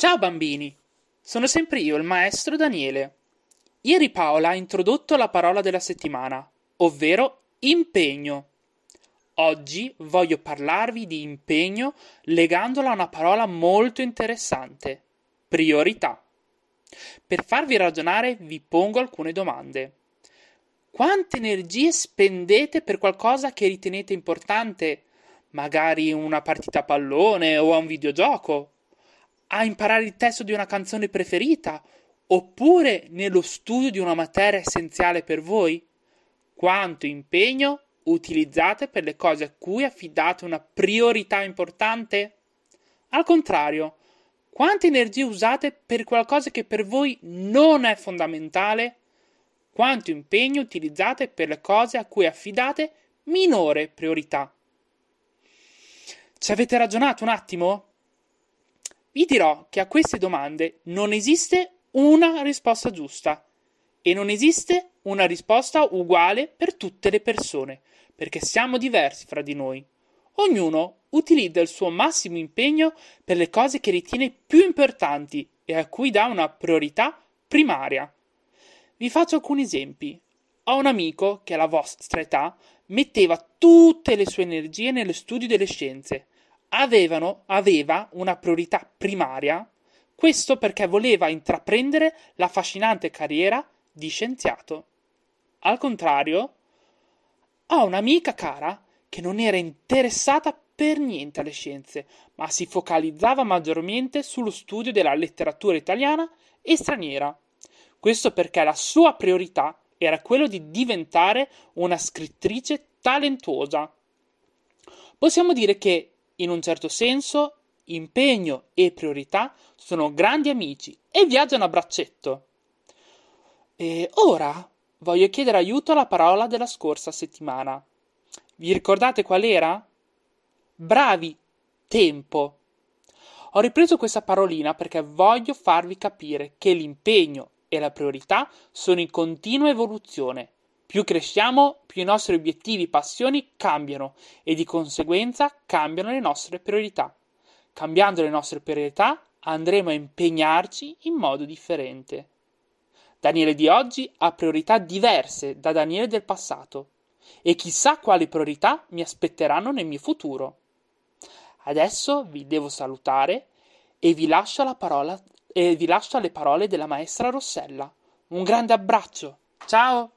Ciao bambini, sono sempre io, il maestro Daniele. Ieri Paola ha introdotto la parola della settimana, ovvero impegno. Oggi voglio parlarvi di impegno legandolo a una parola molto interessante, priorità. Per farvi ragionare vi pongo alcune domande. Quante energie spendete per qualcosa che ritenete importante? Magari una partita a pallone o a un videogioco? A imparare il testo di una canzone preferita? Oppure nello studio di una materia essenziale per voi? Quanto impegno utilizzate per le cose a cui affidate una priorità importante? Al contrario, quante energie usate per qualcosa che per voi non è fondamentale? Quanto impegno utilizzate per le cose a cui affidate minore priorità? Ci avete ragionato un attimo? Vi dirò che a queste domande non esiste una risposta giusta e non esiste una risposta uguale per tutte le persone, perché siamo diversi fra di noi. Ognuno utilizza il suo massimo impegno per le cose che ritiene più importanti e a cui dà una priorità primaria. Vi faccio alcuni esempi. Ho un amico che alla vostra età metteva tutte le sue energie nello studio delle scienze. Avevano, aveva una priorità primaria, questo perché voleva intraprendere l'affascinante carriera di scienziato. Al contrario, ho un'amica cara che non era interessata per niente alle scienze, ma si focalizzava maggiormente sullo studio della letteratura italiana e straniera. Questo perché la sua priorità era quello di diventare una scrittrice talentuosa. Possiamo dire che, in un certo senso, impegno e priorità sono grandi amici e viaggiano a braccetto. E ora voglio chiedere aiuto alla parola della scorsa settimana. Vi ricordate qual era? Bravi, tempo. Ho ripreso questa parolina perché voglio farvi capire che l'impegno e la priorità sono in continua evoluzione. Più cresciamo, più i nostri obiettivi e passioni cambiano e di conseguenza cambiano le nostre priorità. Cambiando le nostre priorità andremo a impegnarci in modo differente. Daniele di oggi ha priorità diverse da Daniele del passato e chissà quali priorità mi aspetteranno nel mio futuro. Adesso vi devo salutare e vi lascio, la parola, e vi lascio alle parole della maestra Rossella. Un grande abbraccio. Ciao!